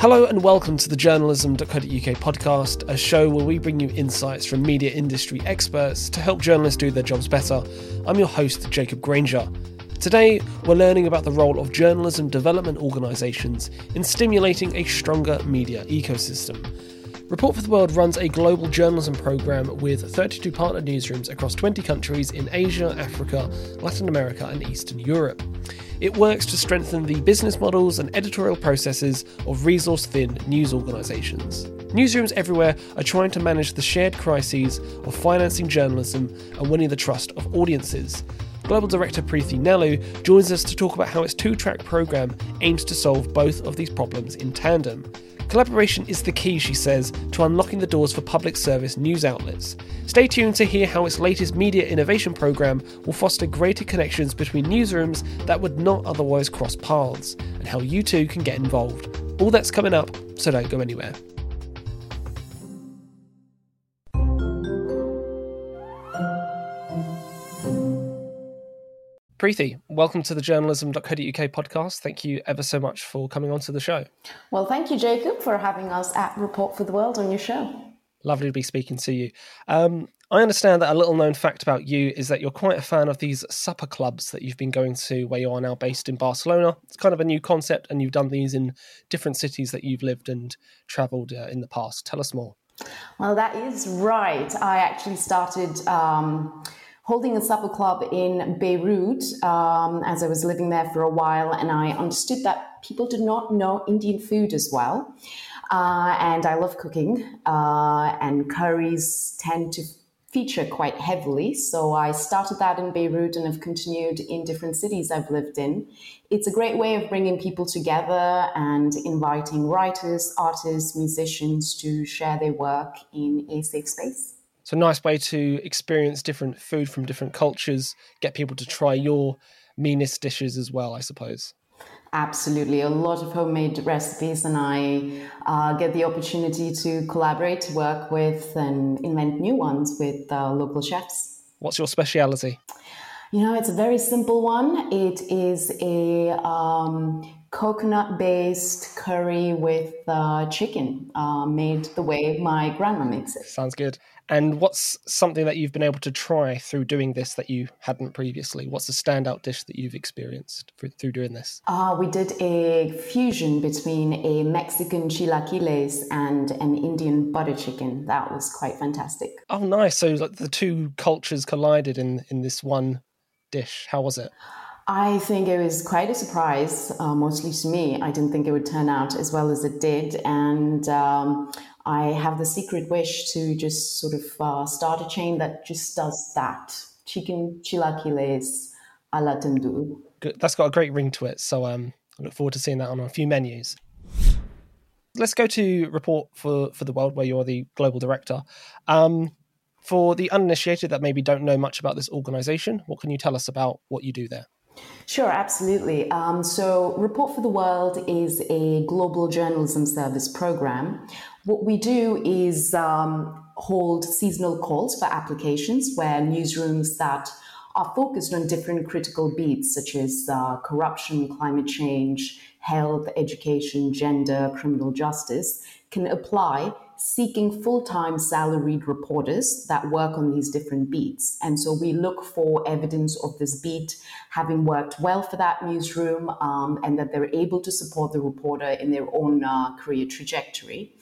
Hello and welcome to the journalism.co.uk podcast, a show where we bring you insights from media industry experts to help journalists do their jobs better. I'm your host, Jacob Granger. Today, we're learning about the role of journalism development organisations in stimulating a stronger media ecosystem. Report for the World runs a global journalism programme with 32 partner newsrooms across 20 countries in Asia, Africa, Latin America, and Eastern Europe. It works to strengthen the business models and editorial processes of resource thin news organisations. Newsrooms everywhere are trying to manage the shared crises of financing journalism and winning the trust of audiences. Global Director Preethi Nallu joins us to talk about how its two track programme aims to solve both of these problems in tandem. Collaboration is the key, she says, to unlocking the doors for public service news outlets. Stay tuned to hear how its latest media innovation programme will foster greater connections between newsrooms that would not otherwise cross paths, and how you too can get involved. All that's coming up, so don't go anywhere. Preethi, welcome to the journalism.co.uk podcast. Thank you ever so much for coming onto the show. Well, thank you, Jacob, for having us at Report for the World on your show. Lovely to be speaking to you. Um, I understand that a little known fact about you is that you're quite a fan of these supper clubs that you've been going to where you are now based in Barcelona. It's kind of a new concept, and you've done these in different cities that you've lived and traveled uh, in the past. Tell us more. Well, that is right. I actually started. Um, holding a supper club in Beirut um, as I was living there for a while, and I understood that people did not know Indian food as well. Uh, and I love cooking, uh, and curries tend to feature quite heavily. So I started that in Beirut and have continued in different cities I've lived in. It's a great way of bringing people together and inviting writers, artists, musicians to share their work in a safe space. It's a nice way to experience different food from different cultures, get people to try your meanest dishes as well, I suppose. Absolutely, a lot of homemade recipes, and I uh, get the opportunity to collaborate, to work with, and invent new ones with uh, local chefs. What's your speciality? You know, it's a very simple one. It is a um, coconut based curry with uh, chicken uh, made the way my grandma makes it. Sounds good. And what's something that you've been able to try through doing this that you hadn't previously? What's a standout dish that you've experienced for, through doing this? Uh, we did a fusion between a Mexican chilaquiles and an Indian butter chicken. That was quite fantastic. Oh, nice. So like, the two cultures collided in, in this one dish. How was it? I think it was quite a surprise, uh, mostly to me. I didn't think it would turn out as well as it did. And um, I have the secret wish to just sort of uh, start a chain that just does that chicken chilaquiles a la tandoor. That's got a great ring to it. So um, I look forward to seeing that on a few menus. Let's go to report for, for the world where you're the global director. Um, for the uninitiated that maybe don't know much about this organization, what can you tell us about what you do there? Sure, absolutely. Um, so, Report for the World is a global journalism service program. What we do is um, hold seasonal calls for applications where newsrooms that are focused on different critical beats such as uh, corruption, climate change, health, education, gender, criminal justice can apply seeking full time salaried reporters that work on these different beats. And so we look for evidence of this beat having worked well for that newsroom um, and that they're able to support the reporter in their own uh, career trajectory.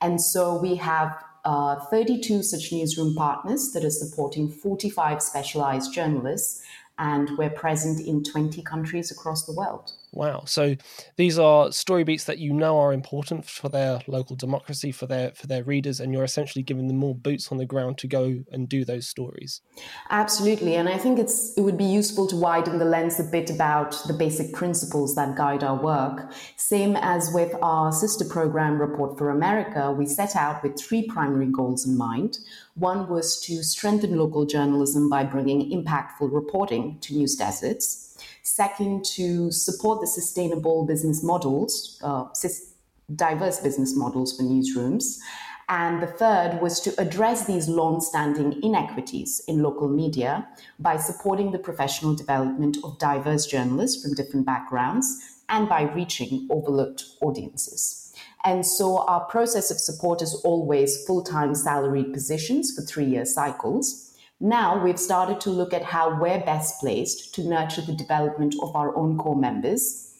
And so we have uh, 32 such newsroom partners that are supporting 45 specialized journalists, and we're present in 20 countries across the world. Wow. So these are story beats that you know are important for their local democracy, for their for their readers, and you're essentially giving them more boots on the ground to go and do those stories. Absolutely. And I think it's it would be useful to widen the lens a bit about the basic principles that guide our work. Same as with our sister program Report for America, we set out with three primary goals in mind. One was to strengthen local journalism by bringing impactful reporting to news deserts. Second, to support the sustainable business models, uh, diverse business models for newsrooms. And the third was to address these long standing inequities in local media by supporting the professional development of diverse journalists from different backgrounds and by reaching overlooked audiences. And so our process of support is always full time salaried positions for three year cycles. Now we've started to look at how we're best placed to nurture the development of our own corps members.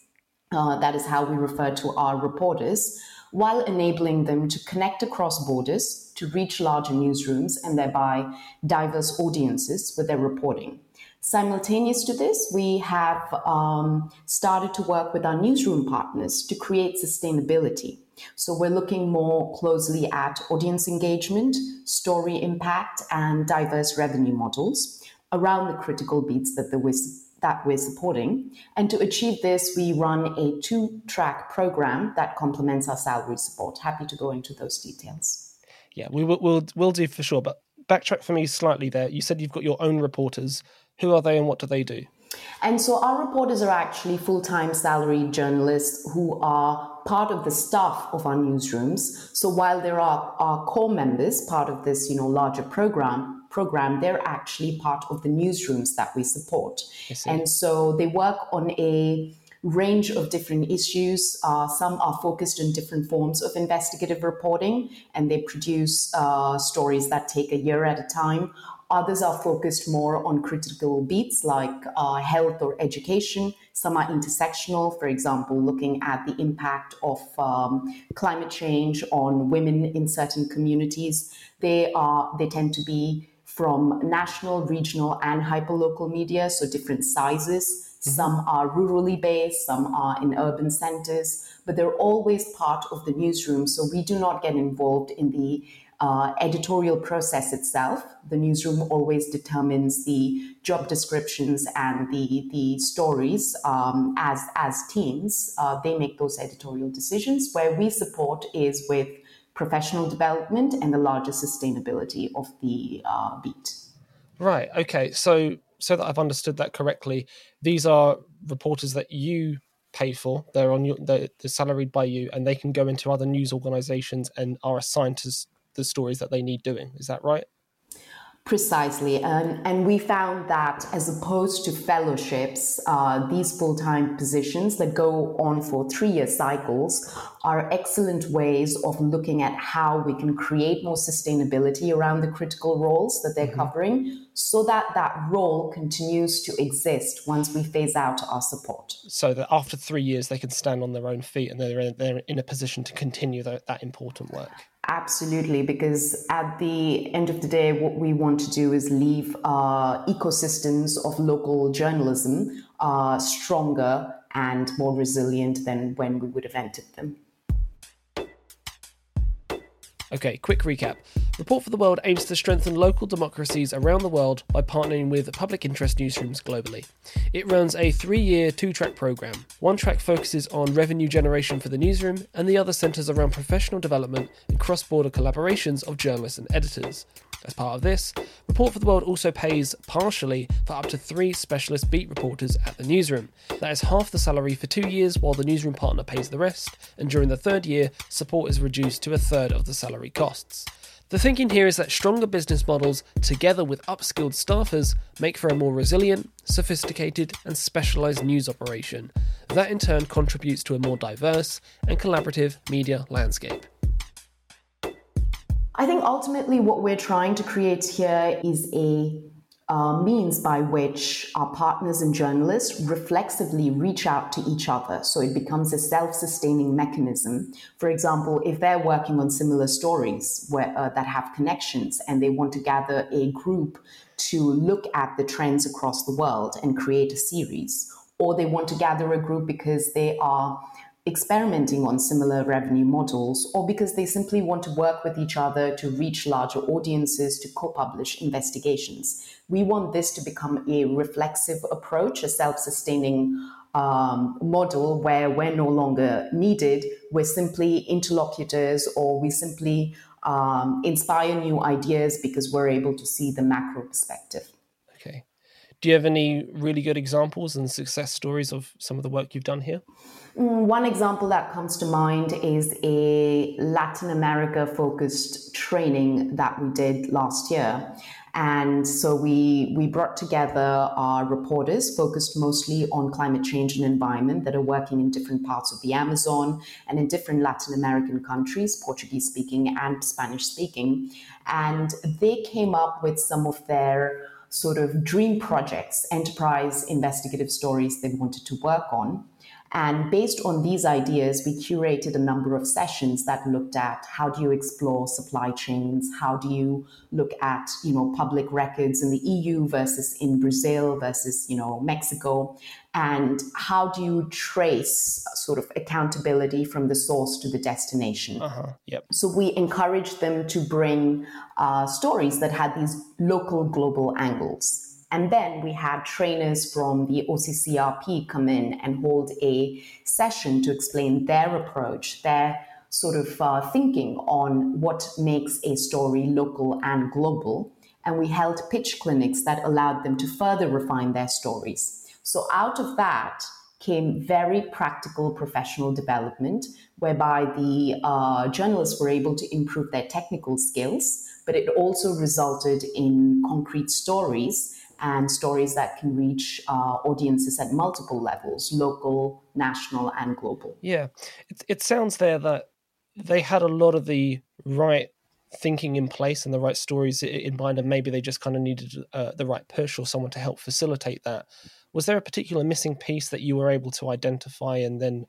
Uh, that is how we refer to our reporters, while enabling them to connect across borders to reach larger newsrooms and thereby diverse audiences with their reporting. Simultaneous to this, we have um, started to work with our newsroom partners to create sustainability. So we're looking more closely at audience engagement, story impact, and diverse revenue models around the critical beats that the that we're supporting. And to achieve this, we run a two track program that complements our salary support. Happy to go into those details. Yeah, we will we'll, we'll do for sure. But backtrack for me slightly there. You said you've got your own reporters. Who are they and what do they do? And so our reporters are actually full time salaried journalists who are part of the staff of our newsrooms. So while there are our corps members, part of this, you know, larger program, program, they're actually part of the newsrooms that we support. And so they work on a range of different issues. Uh, some are focused on different forms of investigative reporting, and they produce uh, stories that take a year at a time. Others are focused more on critical beats like uh, health or education. Some are intersectional, for example, looking at the impact of um, climate change on women in certain communities. They are they tend to be from national, regional, and hyperlocal media, so different sizes. Mm-hmm. Some are rurally based, some are in urban centers, but they're always part of the newsroom. So we do not get involved in the uh, editorial process itself. The newsroom always determines the job descriptions and the the stories um, as as teams. Uh, they make those editorial decisions. Where we support is with professional development and the larger sustainability of the uh, beat. Right. Okay. So so that I've understood that correctly, these are reporters that you pay for. They're on your they're, they're salaried by you, and they can go into other news organisations and are assigned to the stories that they need doing. Is that right? Precisely. Um, and we found that as opposed to fellowships, uh, these full time positions that go on for three year cycles are excellent ways of looking at how we can create more sustainability around the critical roles that they're mm-hmm. covering so that that role continues to exist once we phase out our support. So that after three years, they can stand on their own feet and they're in, they're in a position to continue the, that important work. Absolutely, because at the end of the day, what we want to do is leave uh, ecosystems of local journalism uh, stronger and more resilient than when we would have entered them. Okay, quick recap. Report for the World aims to strengthen local democracies around the world by partnering with public interest newsrooms globally. It runs a three year, two track program. One track focuses on revenue generation for the newsroom, and the other centres around professional development and cross border collaborations of journalists and editors. As part of this, Report for the World also pays partially for up to three specialist beat reporters at the newsroom. That is half the salary for two years, while the newsroom partner pays the rest, and during the third year, support is reduced to a third of the salary costs. The thinking here is that stronger business models, together with upskilled staffers, make for a more resilient, sophisticated, and specialised news operation. That in turn contributes to a more diverse and collaborative media landscape. I think ultimately what we're trying to create here is a uh, means by which our partners and journalists reflexively reach out to each other. So it becomes a self sustaining mechanism. For example, if they're working on similar stories where, uh, that have connections and they want to gather a group to look at the trends across the world and create a series, or they want to gather a group because they are experimenting on similar revenue models or because they simply want to work with each other to reach larger audiences to co publish investigations. We want this to become a reflexive approach, a self sustaining um, model where we're no longer needed, we're simply interlocutors or we simply um, inspire new ideas because we're able to see the macro perspective. Do you have any really good examples and success stories of some of the work you've done here? Mm, one example that comes to mind is a Latin America focused training that we did last year. And so we, we brought together our reporters focused mostly on climate change and environment that are working in different parts of the Amazon and in different Latin American countries, Portuguese speaking and Spanish speaking. And they came up with some of their sort of dream projects, enterprise investigative stories they wanted to work on. And based on these ideas, we curated a number of sessions that looked at how do you explore supply chains, how do you look at you know public records in the EU versus in Brazil versus you know Mexico, and how do you trace sort of accountability from the source to the destination. Uh-huh. Yep. So we encouraged them to bring uh, stories that had these local global angles. And then we had trainers from the OCCRP come in and hold a session to explain their approach, their sort of uh, thinking on what makes a story local and global. And we held pitch clinics that allowed them to further refine their stories. So out of that came very practical professional development, whereby the uh, journalists were able to improve their technical skills, but it also resulted in concrete stories and stories that can reach uh, audiences at multiple levels local, national, and global. Yeah, it, it sounds there that they had a lot of the right thinking in place and the right stories in mind, and maybe they just kind of needed uh, the right push or someone to help facilitate that. Was there a particular missing piece that you were able to identify and then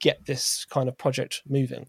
get this kind of project moving?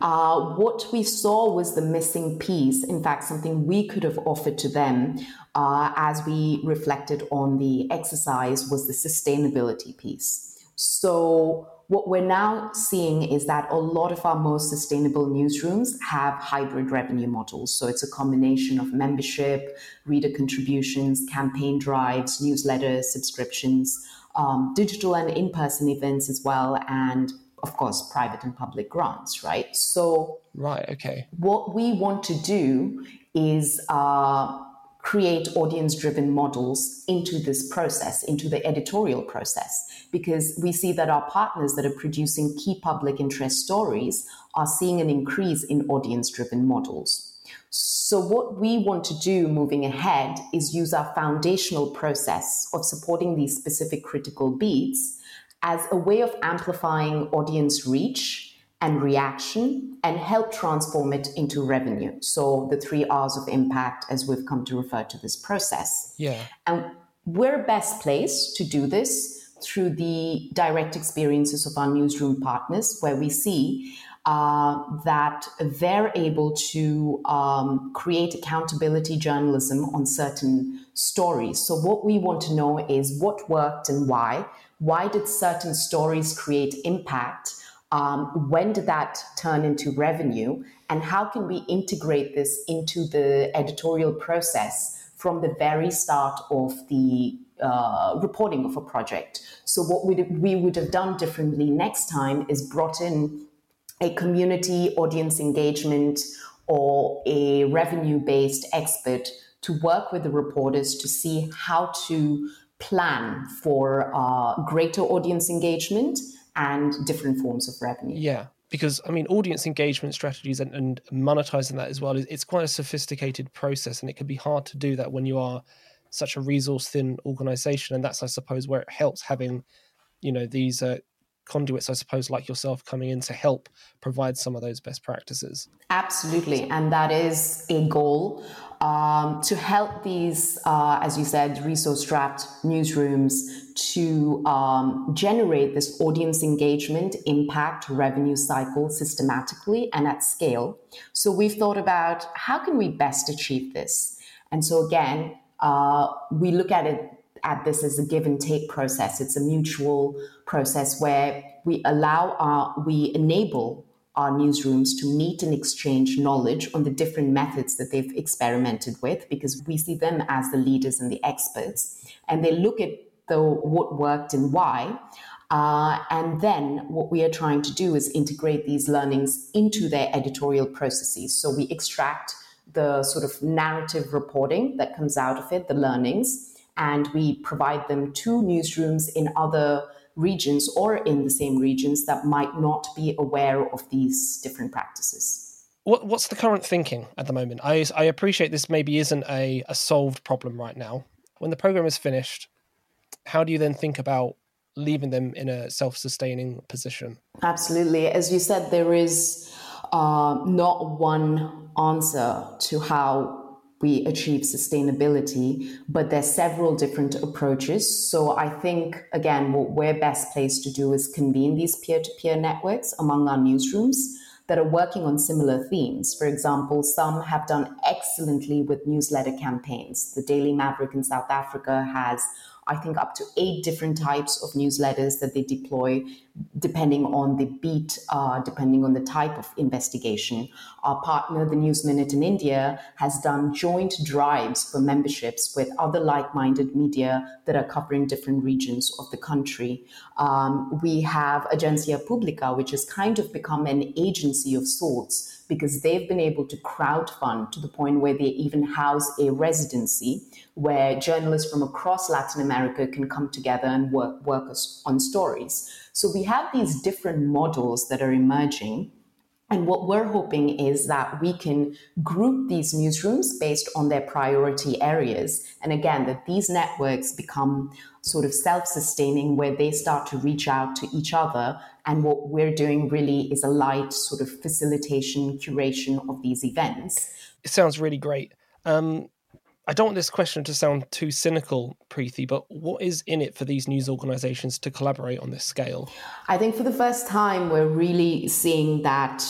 Uh, what we saw was the missing piece. In fact, something we could have offered to them uh, as we reflected on the exercise was the sustainability piece. So, what we're now seeing is that a lot of our most sustainable newsrooms have hybrid revenue models. So, it's a combination of membership, reader contributions, campaign drives, newsletters, subscriptions, um, digital and in person events as well, and of course, private and public grants, right? So, right, okay. What we want to do is uh, create audience driven models into this process, into the editorial process, because we see that our partners that are producing key public interest stories are seeing an increase in audience driven models. So, what we want to do moving ahead is use our foundational process of supporting these specific critical beats as a way of amplifying audience reach and reaction and help transform it into revenue. So the three R's of impact, as we've come to refer to this process. Yeah. And we're best placed to do this through the direct experiences of our newsroom partners, where we see uh, that they're able to um, create accountability journalism on certain stories. So, what we want to know is what worked and why. Why did certain stories create impact? Um, when did that turn into revenue? And how can we integrate this into the editorial process from the very start of the uh, reporting of a project? So, what we would have done differently next time is brought in a community audience engagement or a revenue based expert to work with the reporters to see how to plan for uh, greater audience engagement and different forms of revenue. Yeah, because I mean, audience engagement strategies and, and monetizing that as well is it's quite a sophisticated process, and it can be hard to do that when you are such a resource thin organization. And that's, I suppose, where it helps having, you know, these uh, conduits, I suppose, like yourself coming in to help provide some of those best practices. Absolutely. And that is a goal um, to help these, uh, as you said, resource strapped newsrooms to um, generate this audience engagement, impact, revenue cycle systematically and at scale. So we've thought about how can we best achieve this? And so again, uh, we look at it at this as a give and take process. It's a mutual process where we allow our, we enable our newsrooms to meet and exchange knowledge on the different methods that they've experimented with because we see them as the leaders and the experts and they look at the what worked and why uh, and then what we are trying to do is integrate these learnings into their editorial processes so we extract the sort of narrative reporting that comes out of it the learnings and we provide them to newsrooms in other regions or in the same regions that might not be aware of these different practices. what, what's the current thinking at the moment? I, I appreciate this maybe isn't a, a solved problem right now. When the program is finished, how do you then think about leaving them in a self sustaining position? Absolutely. As you said, there is uh, not one answer to how we achieve sustainability, but there's several different approaches. So I think again, what we're best placed to do is convene these peer-to-peer networks among our newsrooms that are working on similar themes. For example, some have done excellently with newsletter campaigns. The Daily Maverick in South Africa has I think, up to eight different types of newsletters that they deploy, depending on the beat, uh, depending on the type of investigation. Our partner, the News Minute in India, has done joint drives for memberships with other like minded media that are covering different regions of the country. Um, we have Agencia Publica, which has kind of become an agency of sorts because they've been able to crowdfund to the point where they even house a residency where journalists from across Latin America can come together and work, work on stories. So we have these different models that are emerging. And what we're hoping is that we can group these newsrooms based on their priority areas. And again, that these networks become sort of self sustaining, where they start to reach out to each other. And what we're doing really is a light sort of facilitation, curation of these events. It sounds really great. Um, I don't want this question to sound too cynical, Preethi, but what is in it for these news organizations to collaborate on this scale? I think for the first time, we're really seeing that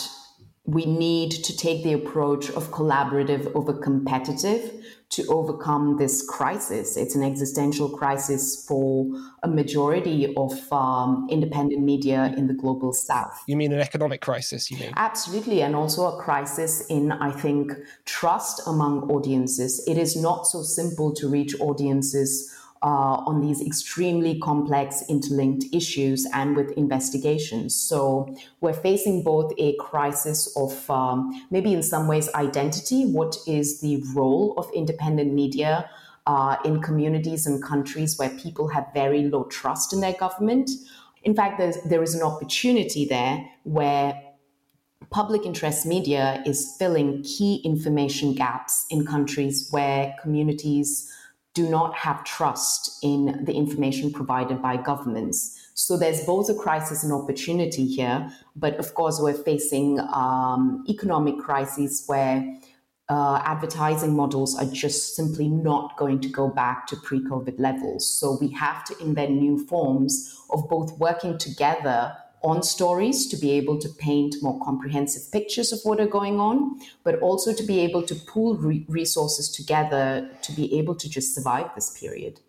we need to take the approach of collaborative over competitive to overcome this crisis. It's an existential crisis for a majority of um, independent media in the global south. You mean an economic crisis, you mean? Absolutely. And also a crisis in, I think, trust among audiences. It is not so simple to reach audiences uh, on these extremely complex interlinked issues and with investigations. So we're facing both a crisis of um, maybe in some ways identity. What is the role of independent media? Uh, in communities and countries where people have very low trust in their government. In fact, there is an opportunity there where public interest media is filling key information gaps in countries where communities do not have trust in the information provided by governments. So there's both a crisis and opportunity here, but of course we're facing um, economic crises where uh, advertising models are just simply not going to go back to pre-COVID levels. So we have to invent new forms of both working together on stories to be able to paint more comprehensive pictures of what are going on, but also to be able to pool re- resources together to be able to just survive this period.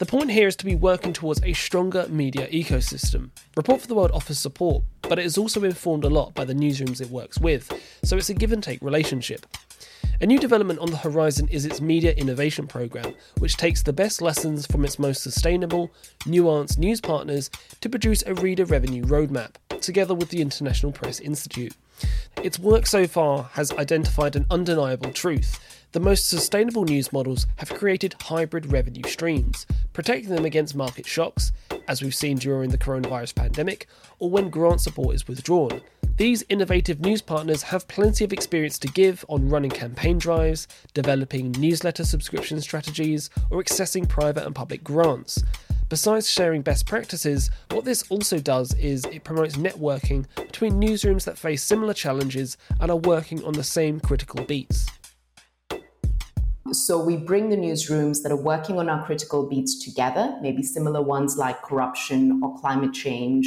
The point here is to be working towards a stronger media ecosystem. Report for the World offers support, but it is also informed a lot by the newsrooms it works with, so it's a give and take relationship. A new development on the horizon is its Media Innovation Programme, which takes the best lessons from its most sustainable, nuanced news partners to produce a reader revenue roadmap, together with the International Press Institute. Its work so far has identified an undeniable truth. The most sustainable news models have created hybrid revenue streams, protecting them against market shocks, as we've seen during the coronavirus pandemic, or when grant support is withdrawn. These innovative news partners have plenty of experience to give on running campaign drives, developing newsletter subscription strategies, or accessing private and public grants. Besides sharing best practices, what this also does is it promotes networking between newsrooms that face similar challenges and are working on the same critical beats. So we bring the newsrooms that are working on our critical beats together, maybe similar ones like corruption or climate change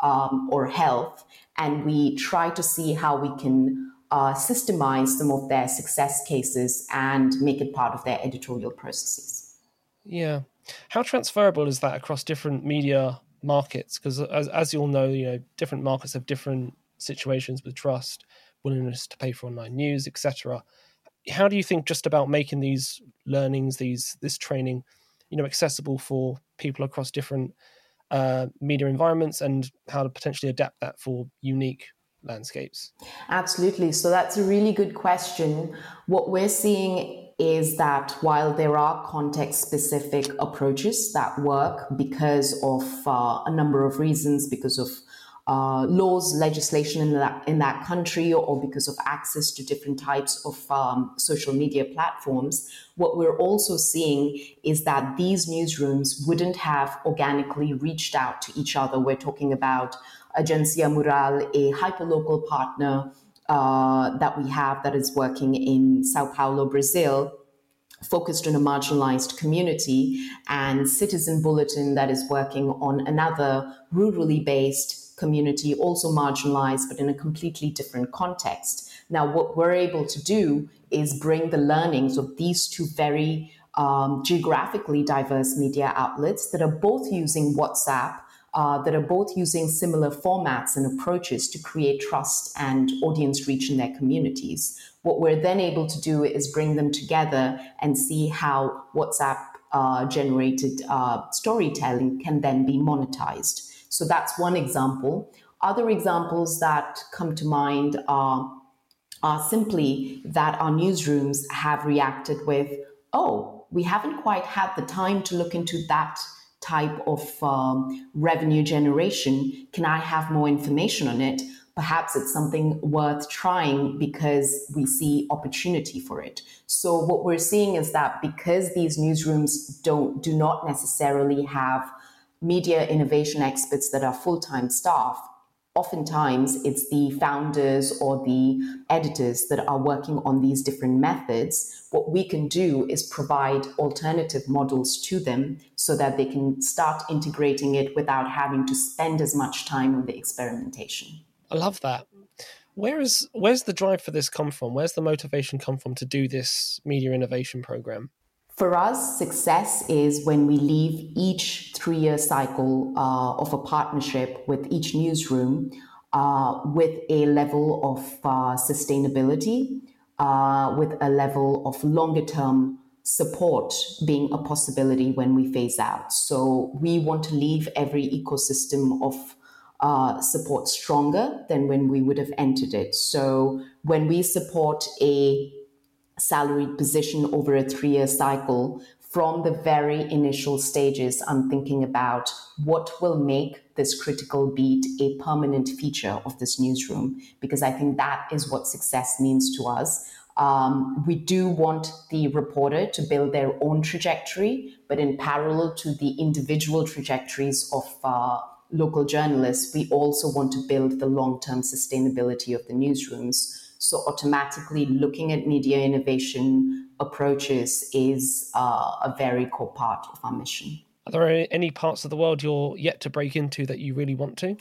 um, or health, and we try to see how we can uh, systemize some of their success cases and make it part of their editorial processes. Yeah. How transferable is that across different media markets? Because as, as you all know, you know, different markets have different situations with trust, willingness to pay for online news, etc. How do you think just about making these learnings, these this training, you know, accessible for people across different uh, media environments and how to potentially adapt that for unique landscapes? Absolutely. So that's a really good question. What we're seeing is that while there are context specific approaches that work because of uh, a number of reasons, because of uh, laws, legislation in that in that country, or because of access to different types of um, social media platforms. What we're also seeing is that these newsrooms wouldn't have organically reached out to each other. We're talking about Agência Mural, a hyperlocal partner uh, that we have that is working in Sao Paulo, Brazil, focused on a marginalized community, and Citizen Bulletin that is working on another rurally based community, also marginalized, but in a completely different context. Now, what we're able to do is bring the learnings of these two very um, geographically diverse media outlets that are both using WhatsApp. Uh, that are both using similar formats and approaches to create trust and audience reach in their communities. What we're then able to do is bring them together and see how WhatsApp uh, generated uh, storytelling can then be monetized. So that's one example. Other examples that come to mind are, are simply that our newsrooms have reacted with, oh, we haven't quite had the time to look into that type of um, revenue generation. Can I have more information on it? Perhaps it's something worth trying because we see opportunity for it. So what we're seeing is that because these newsrooms don't do not necessarily have media innovation experts that are full time staff, oftentimes it's the founders or the editors that are working on these different methods. What we can do is provide alternative models to them so that they can start integrating it without having to spend as much time on the experimentation. I love that. Where is where's the drive for this come from? Where's the motivation come from to do this media innovation program? For us, success is when we leave each three year cycle uh, of a partnership with each newsroom uh, with a level of uh, sustainability, uh, with a level of longer term support being a possibility when we phase out. So we want to leave every ecosystem of uh, support stronger than when we would have entered it. So when we support a salaried position over a three year cycle, from the very initial stages, I'm thinking about what will make this critical beat a permanent feature of this newsroom, because I think that is what success means to us. Um, we do want the reporter to build their own trajectory, but in parallel to the individual trajectories of uh, local journalists, we also want to build the long term sustainability of the newsrooms. So, automatically looking at media innovation approaches is uh, a very core part of our mission. Are there any parts of the world you're yet to break into that you really want to?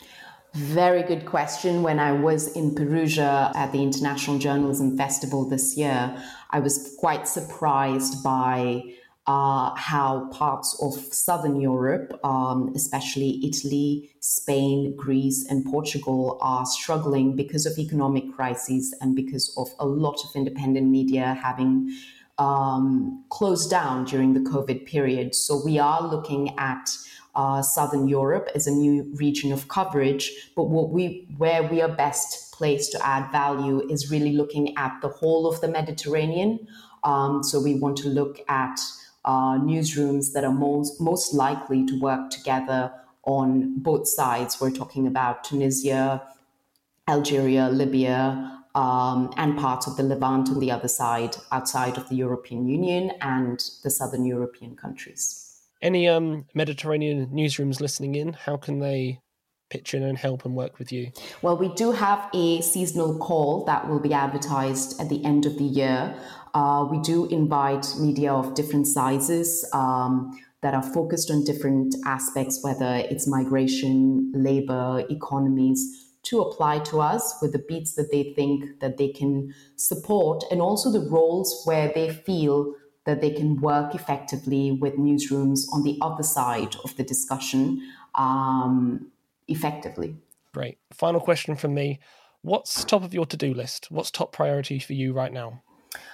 Very good question. When I was in Perugia at the International Journalism Festival this year, I was quite surprised by uh, how parts of Southern Europe, um, especially Italy, Spain, Greece, and Portugal, are struggling because of economic crises and because of a lot of independent media having um, closed down during the COVID period. So we are looking at uh, Southern Europe as a new region of coverage, but what we where we are best placed to add value is really looking at the whole of the Mediterranean. Um, so we want to look at uh, newsrooms that are most, most likely to work together on both sides. We're talking about Tunisia, Algeria, Libya, um, and parts of the Levant on the other side, outside of the European Union and the southern European countries. Any um, Mediterranean newsrooms listening in, how can they pitch in and help and work with you? Well, we do have a seasonal call that will be advertised at the end of the year. Uh, we do invite media of different sizes um, that are focused on different aspects, whether it's migration, labor, economies, to apply to us with the beats that they think that they can support, and also the roles where they feel that they can work effectively with newsrooms on the other side of the discussion um, effectively. Great. Final question from me. What's top of your to do list? What's top priority for you right now?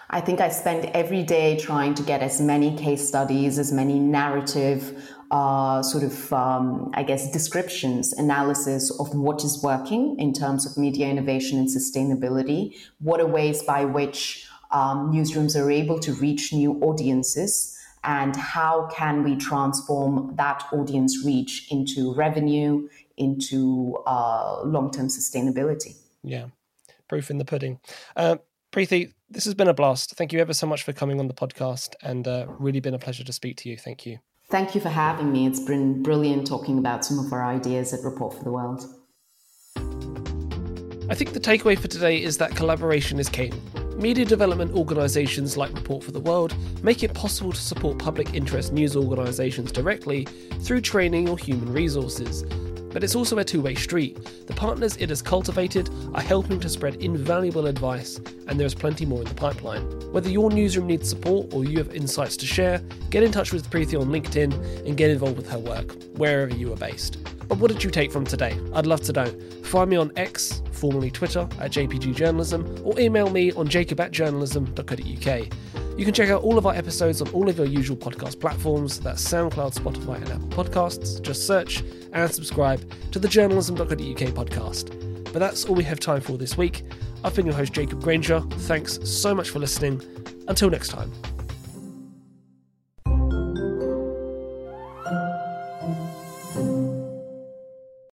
I think I spend every day trying to get as many case studies, as many narrative, uh, sort of, um, I guess, descriptions, analysis of what is working in terms of media innovation and sustainability. What are ways by which um, newsrooms are able to reach new audiences? And how can we transform that audience reach into revenue, into uh, long term sustainability. Yeah, proof in the pudding. Uh, Preethi, this has been a blast. Thank you ever so much for coming on the podcast and uh, really been a pleasure to speak to you. Thank you. Thank you for having me. It's been brilliant talking about some of our ideas at Report for the World. I think the takeaway for today is that collaboration is king. Media development organisations like Report for the World make it possible to support public interest news organisations directly through training or human resources. But it's also a two way street. The partners it has cultivated are helping to spread invaluable advice, and there is plenty more in the pipeline. Whether your newsroom needs support or you have insights to share, get in touch with Preethi on LinkedIn and get involved with her work, wherever you are based. But what did you take from today? I'd love to know. Find me on X, formerly Twitter, at JPG Journalism, or email me on jacob at journalism.co.uk. You can check out all of our episodes on all of your usual podcast platforms. That's SoundCloud, Spotify, and Apple Podcasts. Just search and subscribe to the journalism.co.uk podcast. But that's all we have time for this week. I've been your host, Jacob Granger. Thanks so much for listening. Until next time.